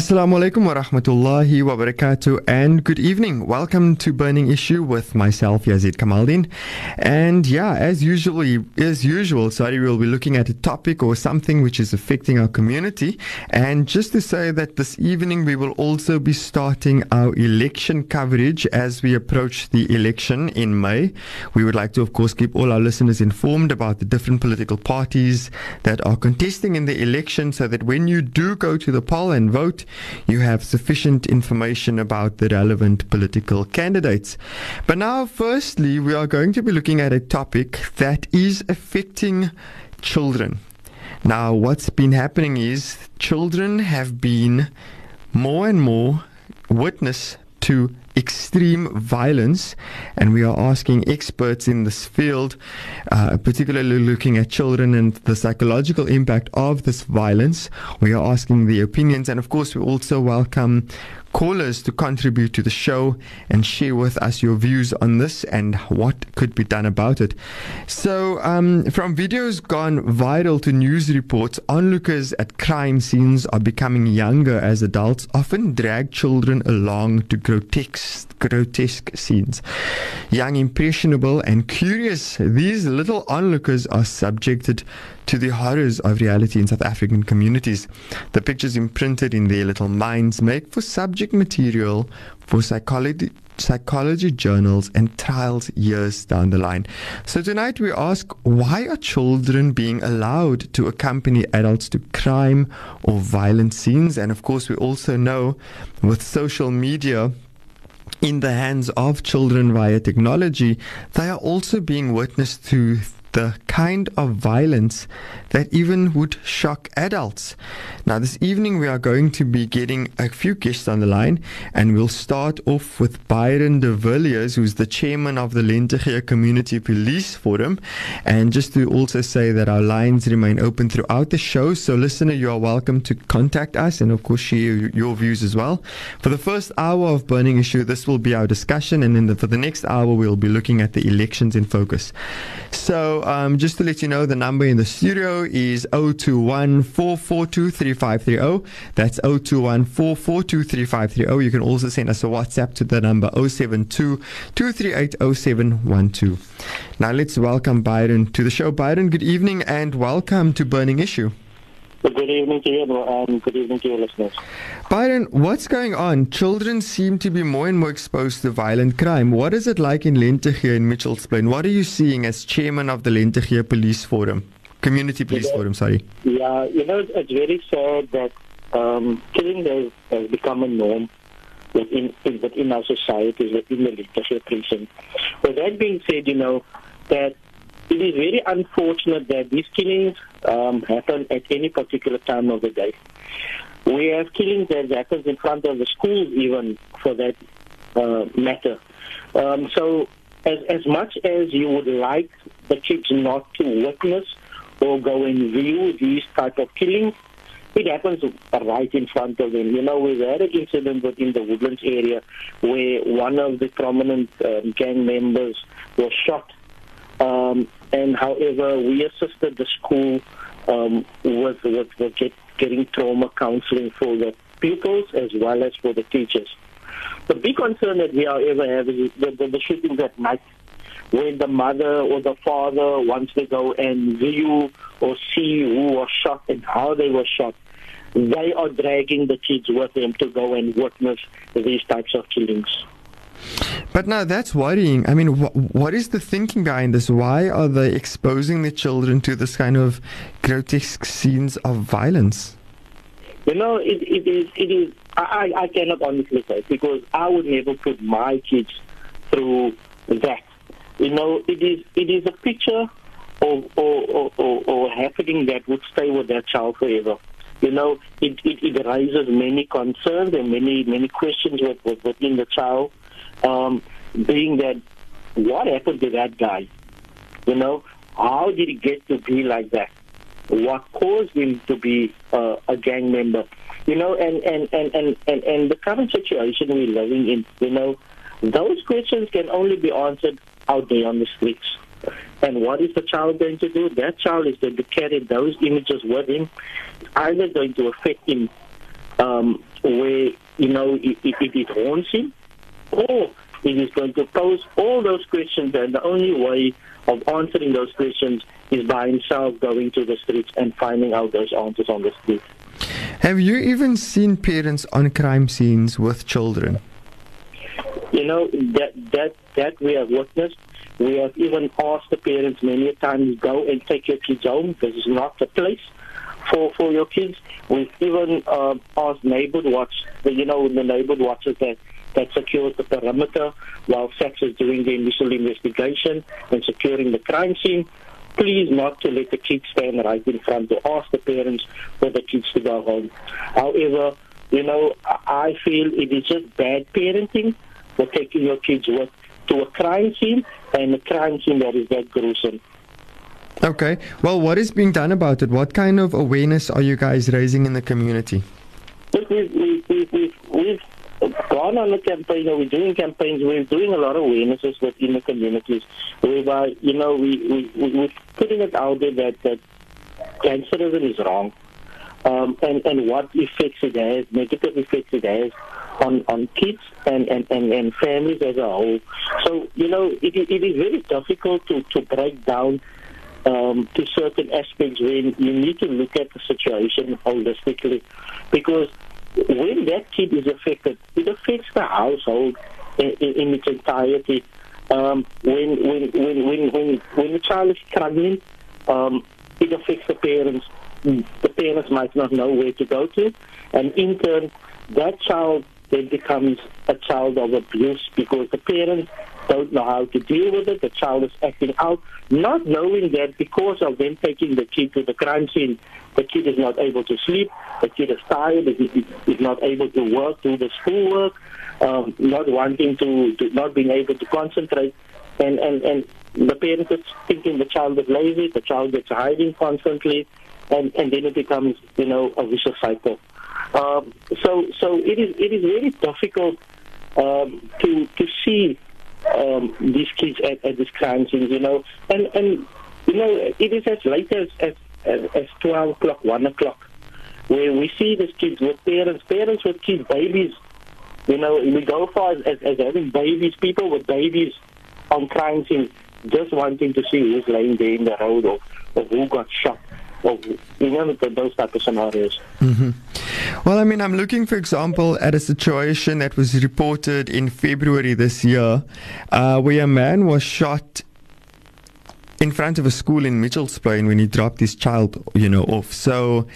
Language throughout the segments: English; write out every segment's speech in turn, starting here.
Assalamu alaikum wa rahmatullahi wa barakatuh and good evening. Welcome to Burning Issue with myself Yazid Kamaldin. And yeah, as usually as usual, sorry, we'll be looking at a topic or something which is affecting our community. And just to say that this evening we will also be starting our election coverage as we approach the election in May. We would like to of course keep all our listeners informed about the different political parties that are contesting in the election so that when you do go to the poll and vote you have sufficient information about the relevant political candidates. But now, firstly, we are going to be looking at a topic that is affecting children. Now, what's been happening is children have been more and more witness to extreme violence, and we are asking experts in this field, uh, particularly looking at children and the psychological impact of this violence. We are asking the opinions, and of course, we also welcome callers to contribute to the show and share with us your views on this and what could be done about it. So, um, from videos gone viral to news reports, onlookers at crime scenes are becoming younger as adults often drag children along to grotesque, grotesque scenes. Young, impressionable, and curious, these little onlookers are subjected to the horrors of reality in South African communities. The pictures imprinted in their little minds make for subject material for psychology psychology journals and trials years down the line. So tonight we ask why are children being allowed to accompany adults to crime or violent scenes? And of course we also know with social media in the hands of children via technology, they are also being witnessed to the kind of violence that even would shock adults. Now, this evening we are going to be getting a few guests on the line, and we'll start off with Byron de Villiers, who's the chairman of the Lentegeur Community Police Forum. And just to also say that our lines remain open throughout the show, so listener, you are welcome to contact us and, of course, share your views as well. For the first hour of Burning Issue, this will be our discussion, and then the, for the next hour, we'll be looking at the elections in focus. So, um, just to let you know, the number in the studio is 021 442 3530. That's 021 442 3530. You can also send us a WhatsApp to the number 072 238 0712. Now, let's welcome Byron to the show. Byron, good evening and welcome to Burning Issue. Good evening to you and good evening to your listeners. Byron, what's going on? Children seem to be more and more exposed to violent crime. What is it like in Lentegeur in Mitchells Plain? What are you seeing as chairman of the Lentegeur Police Forum? Community Police you know, Forum, sorry. Yeah, you know, it's very sad that um, killing has, has become a norm within, within our society, within the Lentegeur precinct. With that being said, you know, that it is very unfortunate that these killings um, happen at any particular time of the day. We have killings that happens in front of the schools, even for that uh, matter. Um, so, as as much as you would like the kids not to witness or go and view these type of killings, it happens right in front of them. You know, we've had an incident within the Woodlands area where one of the prominent um, gang members was shot um, and however, we assisted the school um, with, with, with get, getting trauma counseling for the pupils as well as for the teachers. The big concern that we however have is the, the, the shootings at night when the mother or the father wants to go and view or see who was shot and how they were shot, they are dragging the kids with them to go and witness these types of killings. But now that's worrying. I mean, wh- what is the thinking behind this? Why are they exposing the children to this kind of grotesque scenes of violence? You know, it, it is. It is. I, I cannot honestly say because I would never put my kids through that. You know, it is. It is a picture or or, or, or happening that would stay with that child forever. You know, it, it, it raises many concerns and many many questions with, with, within the child um, being that what happened to that guy? You know, how did he get to be like that? What caused him to be uh, a gang member? You know, and, and, and, and, and, and the current situation we're living in, you know, those questions can only be answered out there on the streets. And what is the child going to do? That child is going to carry those images with him, either going to affect him um, where, you know, it, it, it haunts him, or he is going to pose all those questions, and the only way of answering those questions is by himself going to the streets and finding out those answers on the street. Have you even seen parents on crime scenes with children? You know that that that we have witnessed. We have even asked the parents many times, go and take your kids home. This is not the place for for your kids. We've even uh, asked neighborhood watch, you know, the neighborhood watches that that secures the perimeter while SAPS is doing the initial investigation and securing the crime scene. Please not to let the kids stand right in front to ask the parents for the kids to go home. However, you know, I feel it is just bad parenting for taking your kids with to a crime scene and a crime scene that is that gruesome. Okay. Well, what is being done about it? What kind of awareness are you guys raising in the community? Look, we've, we've, we've, we've gone on a campaign, or we're doing campaigns, we're doing a lot of awarenesses within the communities, whereby, you know, we, we, we're putting it out there that, that gangsterism is wrong. Um, and, and what effects it has, negative effects it has on, on kids and, and, and, and families as a whole. So, you know, it, it is very difficult to, to break down um, to certain aspects when you need to look at the situation holistically because when that kid is affected, it affects the household in, in, in its entirety. Um, when, when, when, when, when, when the child is struggling, um, it affects the parents. The parents might not know where to go to, and in turn, that child then becomes a child of abuse because the parents don't know how to deal with it. The child is acting out, not knowing that because of them taking the kid to the crime scene, the kid is not able to sleep, the kid is tired, the is not able to work, do the schoolwork, um, not wanting to, to, not being able to concentrate, and, and, and the parents is thinking the child is lazy, the child gets hiding constantly, and, and then it becomes, you know, a vicious cycle. Um, so, so it is it is very difficult um, to to see um, these kids at, at these crime scenes, you know, and and you know it is as late as as, as twelve o'clock, one o'clock, where we see these kids with parents, parents with kids, babies. You know, we go far as, as, as having babies, people with babies on crime scenes, just wanting to see who's laying there in the road or, or who got shot. Or, you know, those type of scenarios. Mm-hmm. Well, I mean, I'm looking, for example, at a situation that was reported in February this year uh, where a man was shot in front of a school in Mitchells Plain when he dropped his child, you know, off. So,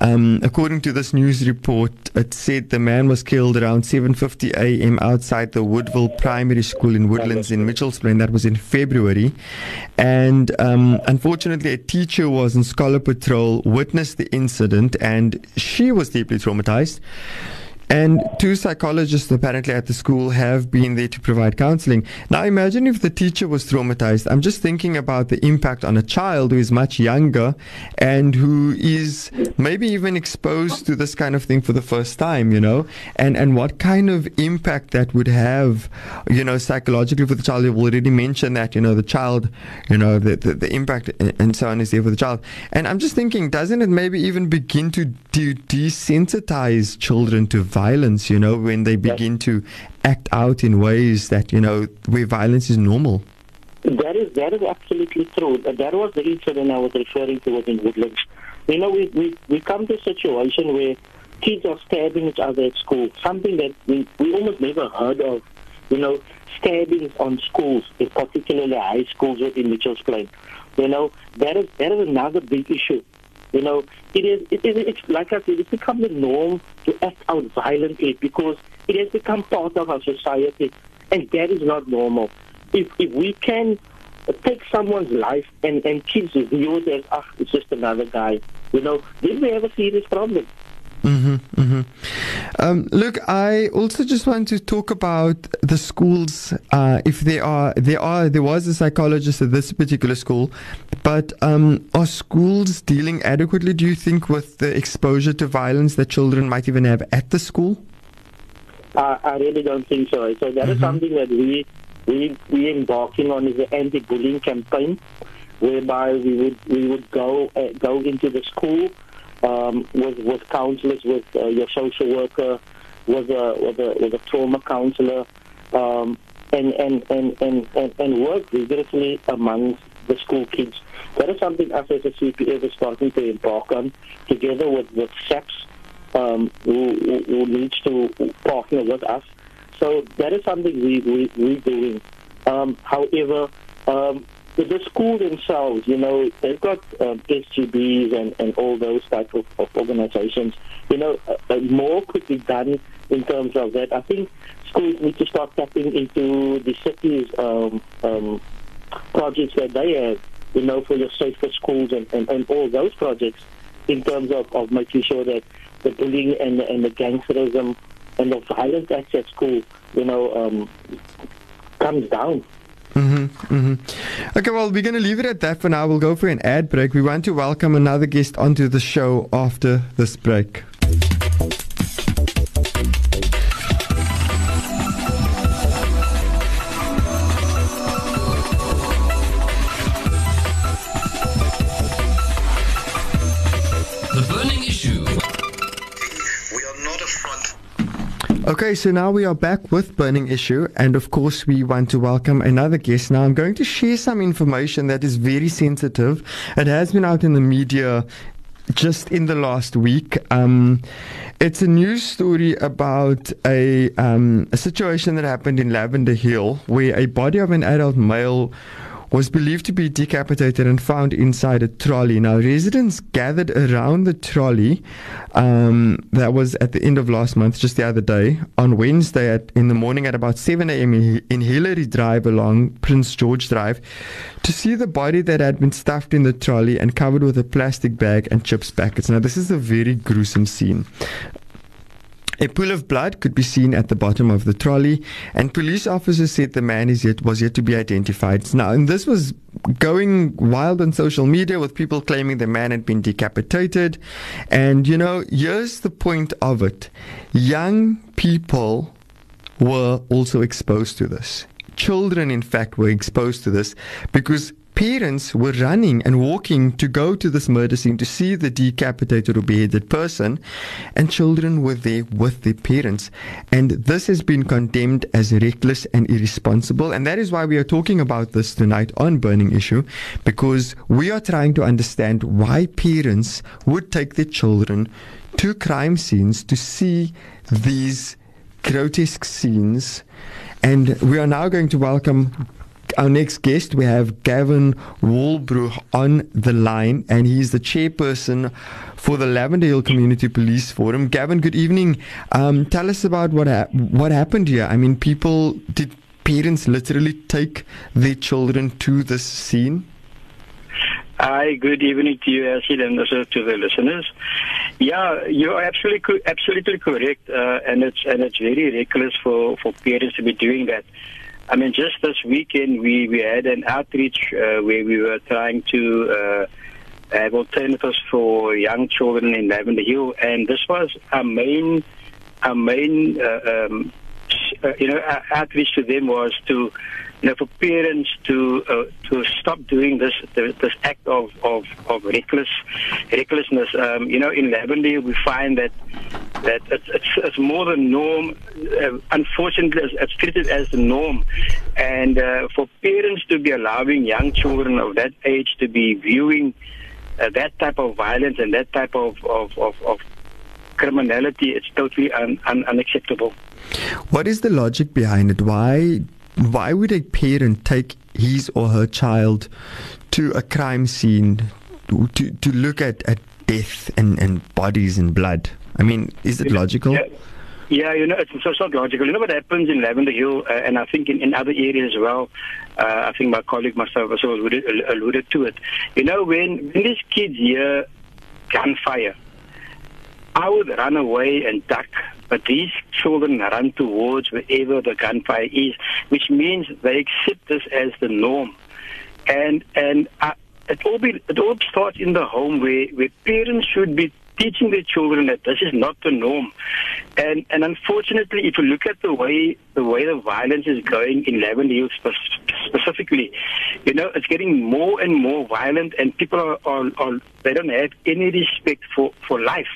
um, according to this news report, it said the man was killed around 7:50 a.m. outside the Woodville Primary School in Woodlands in Mitchells Plain. That was in February, and um, unfortunately, a teacher was in scholar patrol, witnessed the incident, and she was deeply traumatized. And two psychologists apparently at the school have been there to provide counseling. Now imagine if the teacher was traumatized. I'm just thinking about the impact on a child who is much younger and who is maybe even exposed to this kind of thing for the first time, you know, and, and what kind of impact that would have, you know, psychologically for the child. You've already mentioned that, you know, the child, you know, the, the, the impact and so on is there for the child. And I'm just thinking, doesn't it maybe even begin to de- desensitize children to violence, you know, when they begin to act out in ways that, you know, where violence is normal. That is that is absolutely true. That was the incident I was referring to was in Woodlands. You know, we, we, we come to a situation where kids are stabbing each other at school, something that we, we almost never heard of. You know, stabbings on schools, particularly high schools within Mitchell's Plain. You know, that is that is another big issue. You know, it is, it is it's like I said, it's become the norm to act out violently because it has become part of our society, and that is not normal. If if we can take someone's life and and kids view it as ah, it's just another guy, you know, then we have a serious problem. Mm-hmm, mm-hmm. Um, look, I also just want to talk about the schools. Uh, if there are, there are, there was a psychologist at this particular school, but um, are schools dealing adequately? Do you think with the exposure to violence that children might even have at the school? Uh, I really don't think so. So that mm-hmm. is something that we we we embarking on is the anti-bullying campaign, whereby we would we would go uh, go into the school um, with with counselors, with uh, your social worker, was a was a was a trauma counselor, um, and, and, and, and, and, and worked vigorously amongst the school kids. That is something us as a CPA is starting to embark on, together with with SAPS, um, who, who, needs to partner with us. So that is something we we we're doing. Um, however, um, the school themselves, you know, they've got um, SGBs and, and all those type of, of organizations. You know, uh, uh, more could be done in terms of that. I think schools need to start tapping into the city's um, um, projects that they have, you know, for your safer schools and, and, and all those projects in terms of, of making sure that the bullying and, and the gangsterism and the violence acts at school, you know, um, comes down. Mm-hmm, mm-hmm. Okay, well, we're going to leave it at that for now. We'll go for an ad break. We want to welcome another guest onto the show after this break. Okay, so now we are back with Burning Issue, and of course, we want to welcome another guest. Now, I'm going to share some information that is very sensitive. It has been out in the media just in the last week. Um, it's a news story about a, um, a situation that happened in Lavender Hill where a body of an adult male was believed to be decapitated and found inside a trolley. Now, residents gathered around the trolley um, that was at the end of last month, just the other day, on Wednesday at, in the morning at about 7 a.m. in Hillary Drive along Prince George Drive to see the body that had been stuffed in the trolley and covered with a plastic bag and chips packets. Now, this is a very gruesome scene. A pool of blood could be seen at the bottom of the trolley, and police officers said the man is yet was yet to be identified. Now, and this was going wild on social media with people claiming the man had been decapitated. And you know, here's the point of it: young people were also exposed to this. Children, in fact, were exposed to this because parents were running and walking to go to this murder scene to see the decapitated or beheaded person, and children were there with their parents. And this has been condemned as reckless and irresponsible. And that is why we are talking about this tonight on Burning Issue, because we are trying to understand why parents would take their children to crime scenes to see these grotesque scenes. And we are now going to welcome our next guest, we have Gavin Walbrugh on the line, and he's the chairperson for the Lavender Hill Community Police Forum. Gavin, good evening. Um, tell us about what ha- what happened here. I mean, people did parents literally take their children to this scene? Hi, good evening to you, Yazid, and also to the listeners. Yeah, you are absolutely absolutely correct, uh, and it's and it's very reckless for, for parents to be doing that. I mean, just this weekend we, we had an outreach uh, where we were trying to uh, have alternatives for young children in Lavender Hill, and this was our main our main uh, um, uh, you know outreach to them was to you know, for parents to uh, to stop doing this this act of of, of reckless recklessness. Um, you know, in Lavender we find that that it's, it's, it's more the norm. Uh, unfortunately, it's, it's, treated as the norm, and uh, for parents to be allowing young children of that age to be viewing uh, that type of violence and that type of of, of, of criminality, it's totally un, un, unacceptable. What is the logic behind it? Why why would a parent take his or her child to a crime scene to, to, to look at, at death and, and bodies and blood? I mean, is it logical? Yeah. Yeah, you know, it's, it's not logical. You know what happens in Lavender Hill, uh, and I think in, in other areas as well. Uh, I think my colleague must have also alluded, alluded to it. You know, when, when these kids hear gunfire, I would run away and duck but these children run towards wherever the gunfire is, which means they accept this as the norm. And and uh, it all be it all starts in the home where where parents should be teaching their children that this is not the norm. And and unfortunately, if you look at the way the way the violence is going in Lavender Hill specifically, you know, it's getting more and more violent, and people are, are, are they don't have any respect for for life.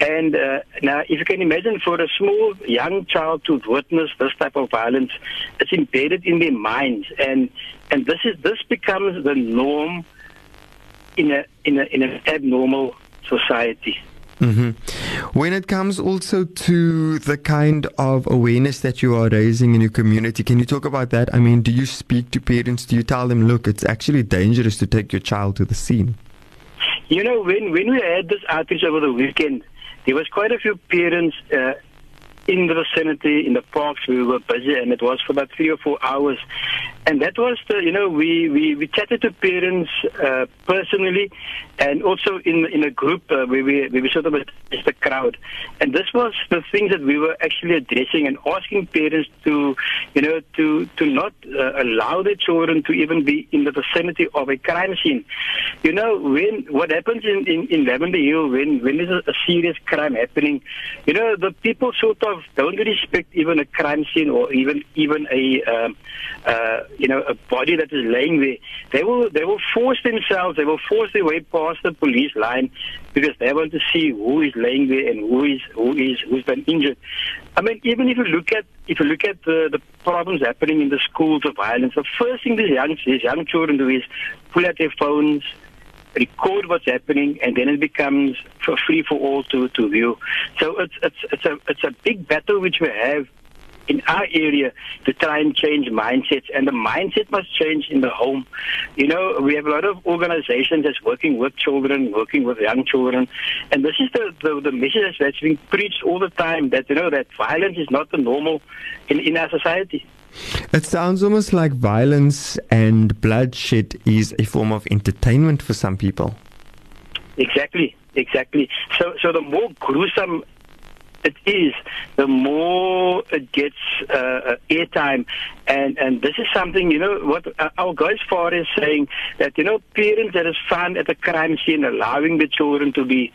And uh, now, if you can imagine, for a small young child to witness this type of violence, it's embedded in their minds, and and this is this becomes the norm in a in a in an abnormal society. Mm-hmm. When it comes also to the kind of awareness that you are raising in your community, can you talk about that? I mean, do you speak to parents? Do you tell them, look, it's actually dangerous to take your child to the scene? You know, when, when we had this outreach over the weekend, there was quite a few parents uh, in the vicinity, in the parks. We were busy, and it was for about three or four hours. And that was the, you know, we, we, we chatted to parents uh, personally and also in in a group uh, where we, where we sort of addressed the crowd. And this was the things that we were actually addressing and asking parents to, you know, to, to not uh, allow their children to even be in the vicinity of a crime scene. You know, when what happens in, in, in Lavender Hill, when, when there's a, a serious crime happening, you know, the people sort of don't respect even a crime scene or even even a um, uh, you know a body that is laying there. They will they will force themselves. They will force their way past the police line because they want to see who is laying there and who is who is who's been injured. I mean, even if you look at if you look at the, the problems happening in the schools of violence, the first thing these young these young children do is pull out their phones, record what's happening, and then it becomes for free for all to, to view. So it's it's it's a it's a big battle which we have in our area to try and change mindsets, and the mindset must change in the home. You know, we have a lot of organizations that's working with children, working with young children, and this is the the, the message that's being preached all the time that you know that violence is not the normal in in our society. It sounds almost like violence and bloodshed is a form of entertainment for some people. Exactly, exactly. So, so the more gruesome it is, the more it gets uh, uh, airtime. And and this is something, you know, what uh, our guys for is saying that you know parents that is found at a crime scene allowing the children to be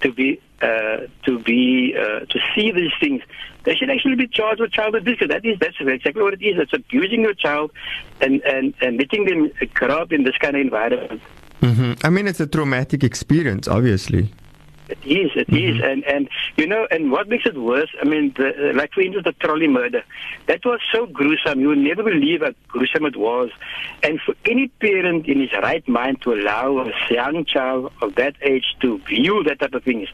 to be uh, to be uh, to see these things. They should actually be charged with child abuse. That is that's exactly what it is. It's abusing your child and and and letting them grow up in this kind of environment. Mm-hmm. I mean, it's a traumatic experience, obviously. It is, it mm-hmm. is, and and you know, and what makes it worse? I mean, the, like for instance, the trolley murder, that was so gruesome. You would never believe how gruesome it was, and for any parent in his right mind to allow a young child of that age to view that type of things,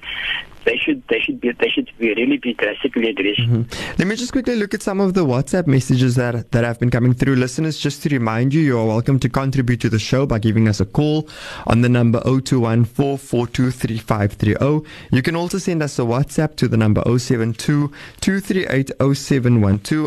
they should they should be they should be really be drastically addressed. Mm-hmm. Let me just quickly look at some of the WhatsApp messages that that have been coming through. Listeners, just to remind you, you are welcome to contribute to the show by giving us a call on the number 0214423530. You can also send us a WhatsApp to the number 072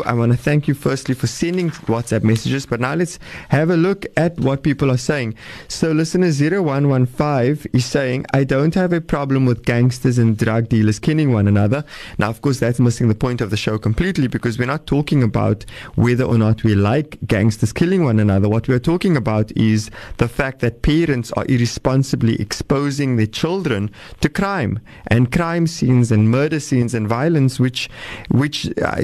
I want to thank you firstly for sending WhatsApp messages, but now let's have a look at what people are saying. So listener 0115 is saying, I don't have a problem with gangsters and drug dealers killing one another. Now, of course, that's missing the point of the show completely because we're not talking about whether or not we like gangsters killing one another. What we're talking about is the fact that parents are irresponsibly exposing their children to crime and crime scenes and murder scenes and violence, which which uh,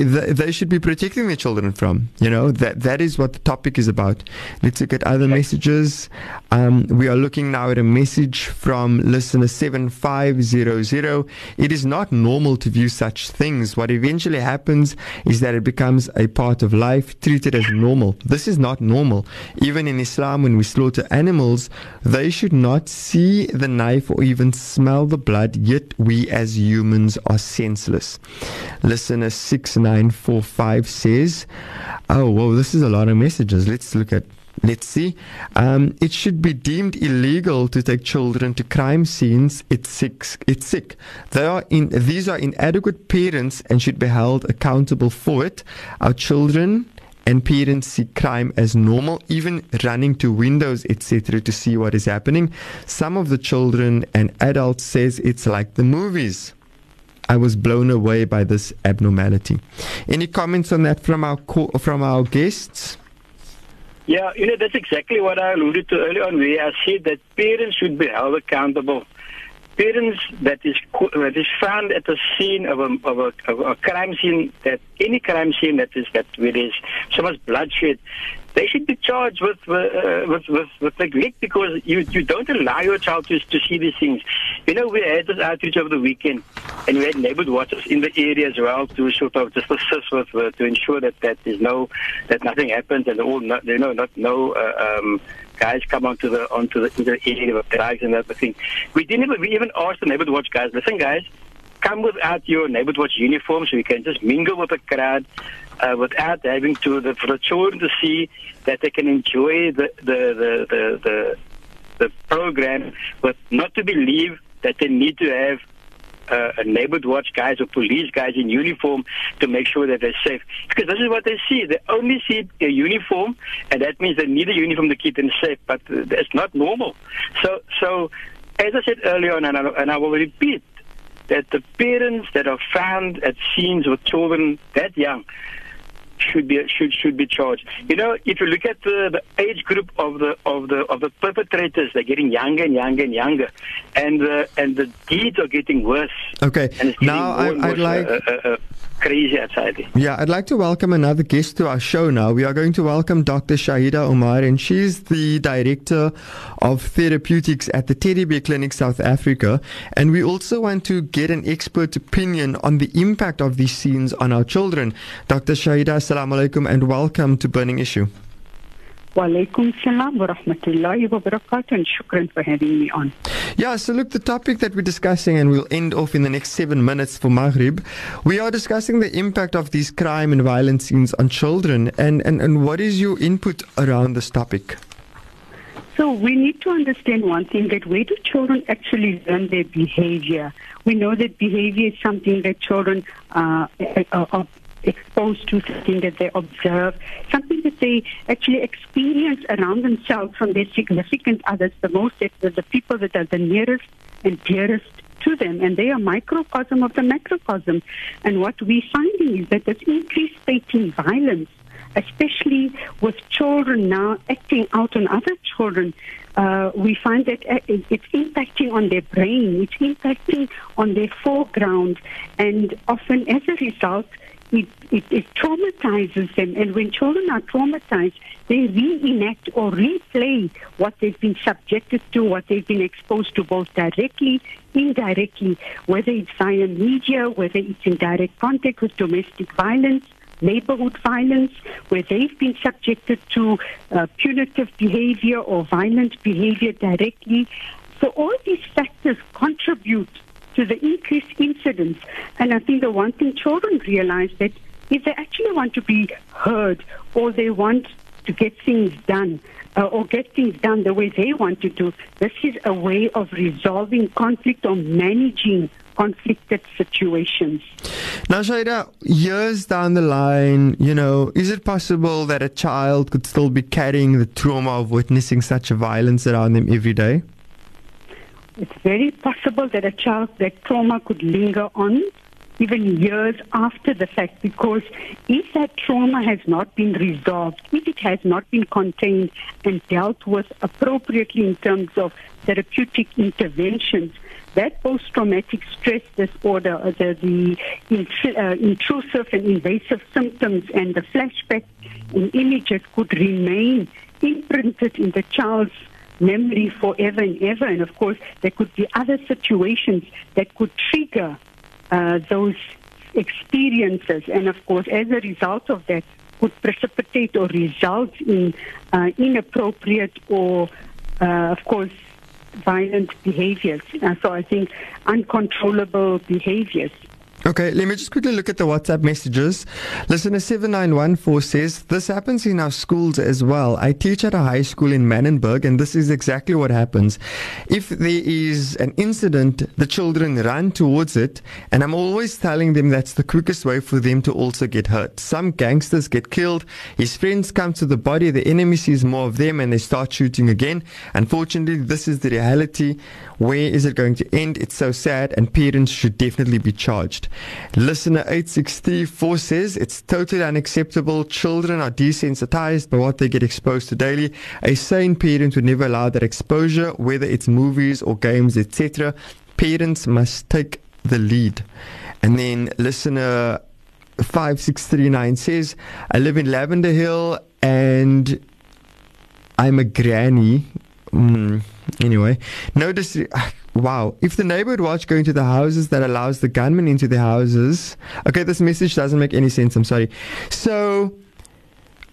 they should be protecting their children from. You know that that is what the topic is about. Let's look at other messages. Um, we are looking now at a message from listener seven five zero zero. It is not normal to view such things. What eventually happens is that it becomes a part of life, treated as normal. This is not normal. Even in Islam, when we slaughter animals, they should not see the knife or even smell the blood, yet we as humans are senseless. Listener 6945 says, Oh, whoa, this is a lot of messages. Let's look at Let's see. Um, it should be deemed illegal to take children to crime scenes. It's sick. It's sick. They are in, these are inadequate parents and should be held accountable for it. Our children and parents see crime as normal, even running to windows, etc., to see what is happening. Some of the children and adults says it's like the movies. I was blown away by this abnormality. Any comments on that from our co- from our guests? Yeah, you know, that's exactly what I alluded to earlier on where I said that parents should be held accountable. parents that is that is found at the scene of a, of a, of a crime scene that any crime scene that is that where there's so much bloodshed they should be charged with uh, with, with, with neglect because you you don't allow your child to, to see these things. You know, we had this outreach over the weekend, and we had neighborhood watchers in the area as well to sort of just assist with uh, to ensure that that there's no that nothing happens and all not, you know not no. Uh, um, guys come onto the onto the, the area with drugs and everything. We didn't even, we even asked the neighborhood watch guys, listen guys, come without your neighborhood watch uniform so we can just mingle with the crowd uh, without having to the, for the children to see that they can enjoy the the the the, the, the program, but not to believe that they need to have uh, a neighborhood watch guys or police guys in uniform to make sure that they're safe. Because this is what they see. They only see a uniform, and that means they need a uniform to keep them safe. But it's not normal. So, so as I said earlier on, and I, and I will repeat, that the parents that are found at scenes with children that young should be should should be charged. You know, if you look at the, the age group of the of the of the perpetrators, they're getting younger and younger and younger, and uh, and the deeds are getting worse. Okay, now I, would like. Uh, uh, uh crazy outside. Yeah, I'd like to welcome another guest to our show now. We are going to welcome Dr. Shahieda Omar, and she's the Director of Therapeutics at the Teddy Bear Clinic South Africa. And we also want to get an expert opinion on the impact of these scenes on our children. Dr. Shahieda, assalamu alaikum, and welcome to Burning Issue. Walaikum salam wa rahmatullahi wa barakatuh and shukran for having me on. Yeah, so look, the topic that we're discussing, and we'll end off in the next seven minutes for Maghrib, we are discussing the impact of these crime and violence scenes on children. And, and, and what is your input around this topic? So we need to understand one thing that where do children actually learn their behavior? We know that behavior is something that children uh, are exposed to, something that they observe, something that they actually experience around themselves from their significant others, the most, the, people that are the nearest and dearest to them, and they are microcosm of the macrocosm. And what we're finding is that there's increased in violence, especially with children now acting out on other children. Uh, we find that uh, it's impacting on their brain, it's impacting on their foreground, and often as a result, it, it, it, traumatizes them. And when children are traumatized, they reenact or replay what they've been subjected to, what they've been exposed to, both directly, indirectly, whether it's via media, whether it's in direct contact with domestic violence, neighborhood violence, where they've been subjected to uh, punitive behavior or violent behavior directly. So all these factors contribute to the increased incidence. And I think the one thing children realize that if they actually want to be heard or they want to get things done uh, or get things done the way they want to do, this is a way of resolving conflict or managing conflicted situations. Now, Shahieda, years down the line, you know, is it possible that a child could still be carrying the trauma of witnessing such violence around them every day? It's very possible that a child, that trauma could linger on even years after the fact because if that trauma has not been resolved, if it has not been contained and dealt with appropriately in terms of therapeutic interventions, that post-traumatic stress disorder, uh, the, the uh, intrusive and invasive symptoms and the flashback in images could remain imprinted in the child's memory forever and ever. And of course, there could be other situations that could trigger uh, those experiences. And of course, as a result of that, could precipitate or result in uh, inappropriate or, uh, of course, violent behaviors. Uh, so I think uncontrollable behaviors. Okay, let me just quickly look at the WhatsApp messages. Listener 7914 says, This happens in our schools as well. I teach at a high school in Manenberg, and this is exactly what happens. If there is an incident, the children run towards it, and I'm always telling them that's the quickest way for them to also get hurt. Some gangsters get killed, his friends come to the body, the enemy sees more of them, and they start shooting again. Unfortunately, this is the reality. Where is it going to end? It's so sad, and parents should definitely be charged. Listener 8634 says it's totally unacceptable. Children are desensitized by what they get exposed to daily. A sane parent would never allow that exposure, whether it's movies or games, etc parents must take the lead. And then listener 5639 says, I live in Lavender Hill and I'm a granny. Mm, anyway, notice. Wow. If the neighborhood watch going to the houses that allows the gunmen into the houses. Okay, this message doesn't make any sense. I'm sorry. So.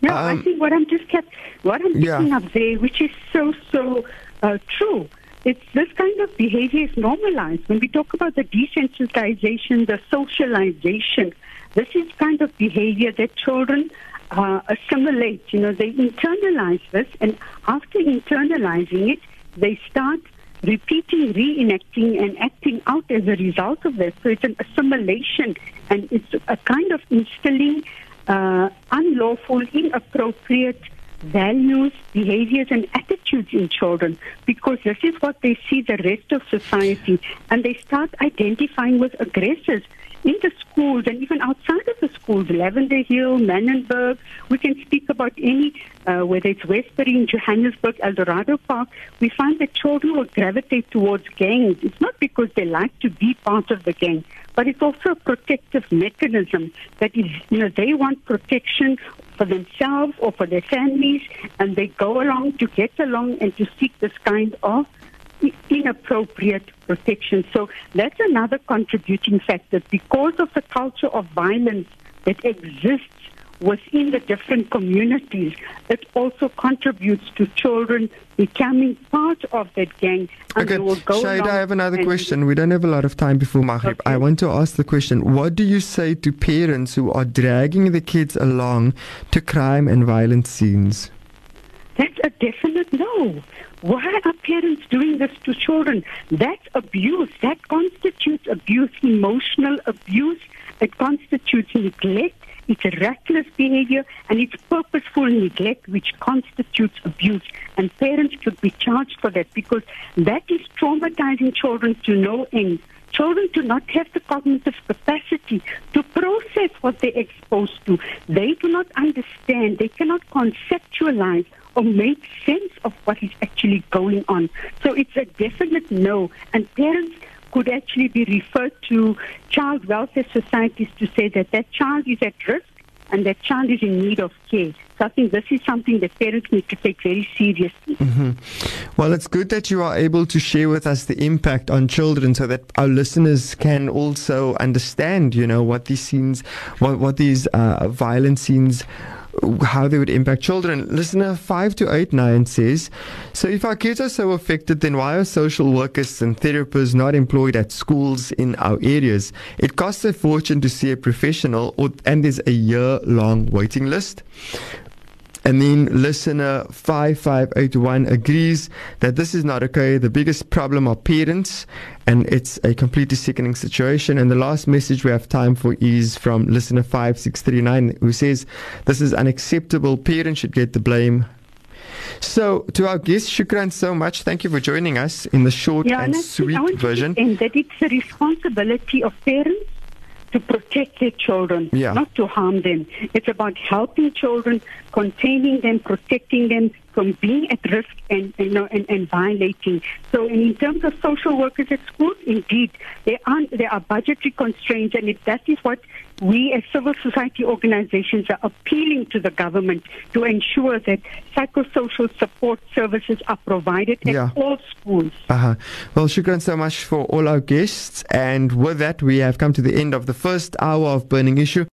No, um, I think what I'm just kept, what I'm picking yeah. up there, which is so, so uh, true. It's this kind of behavior is normalized. When we talk about the desensitization, the socialization, this is kind of behavior that children uh, assimilate. You know, they internalize this, and after internalizing it, they start repeating, reenacting, and acting out as a result of this. So it's an assimilation, and it's a kind of instilling uh, unlawful, inappropriate values, behaviors, and attitudes in children because this is what they see the rest of society, and they start identifying with aggressors in the schools and even outside of the schools, Lavender Hill, Manenberg, we can speak about any, uh, whether it's Westbury, Johannesburg, Eldorado Park, we find that children will gravitate towards gangs. It's not because they like to be part of the gang, but it's also a protective mechanism that is, you know, they want protection for themselves or for their families, and they go along to get along and to seek this kind of inappropriate protection. So that's another contributing factor because of the culture of violence that exists within the different communities. It also contributes to children becoming part of that gang. And okay, Shade, I have another question. We don't have a lot of time before Maghrib. Okay. I want to ask the question What do you say to parents who are dragging the kids along to crime and violent scenes? That's a definite no. Why are parents doing this to children? That's abuse. That constitutes abuse, emotional abuse. It constitutes neglect. It's a reckless behavior and it's purposeful neglect which constitutes abuse. And parents should be charged for that because that is traumatizing children to no end. Children do not have the cognitive capacity to process what they're exposed to. They do not understand. They cannot conceptualize or make sense of what is actually going on. So it's a definite no. And parents could actually be referred to child welfare societies to say that that child is at risk and that child is in need of care. So I think this is something that parents need to take very seriously. Mm-hmm. Well, it's good that you are able to share with us the impact on children so that our listeners can also understand, you know, what these scenes, what, what these uh, violent scenes how they would impact children. Listener 5289 says, So if our kids are so affected, then why are social workers and therapists not employed at schools in our areas? It costs a fortune to see a professional, or, and there's a year long waiting list. And then listener 5581 agrees that this is not okay. The biggest problem are parents, and it's a completely sickening situation. And the last message we have time for is from listener 5639, who says, This is unacceptable. Parents should get the blame. So, to our guests, Shukran so much. Thank you for joining us in the short yeah, and, and sweet version. And that it's the responsibility of parents to protect their children, yeah. not to harm them. It's about helping children, containing them, protecting them from being at risk and you know and, and violating. So, in terms of social workers at schools, indeed there are there are budgetary constraints, and if that is what we as civil society organizations are appealing to the government to ensure that psychosocial support services are provided at yeah. all schools. Uh-huh. Well, shukran so much for all our guests. And with that, we have come to the end of the first hour of Burning Issue.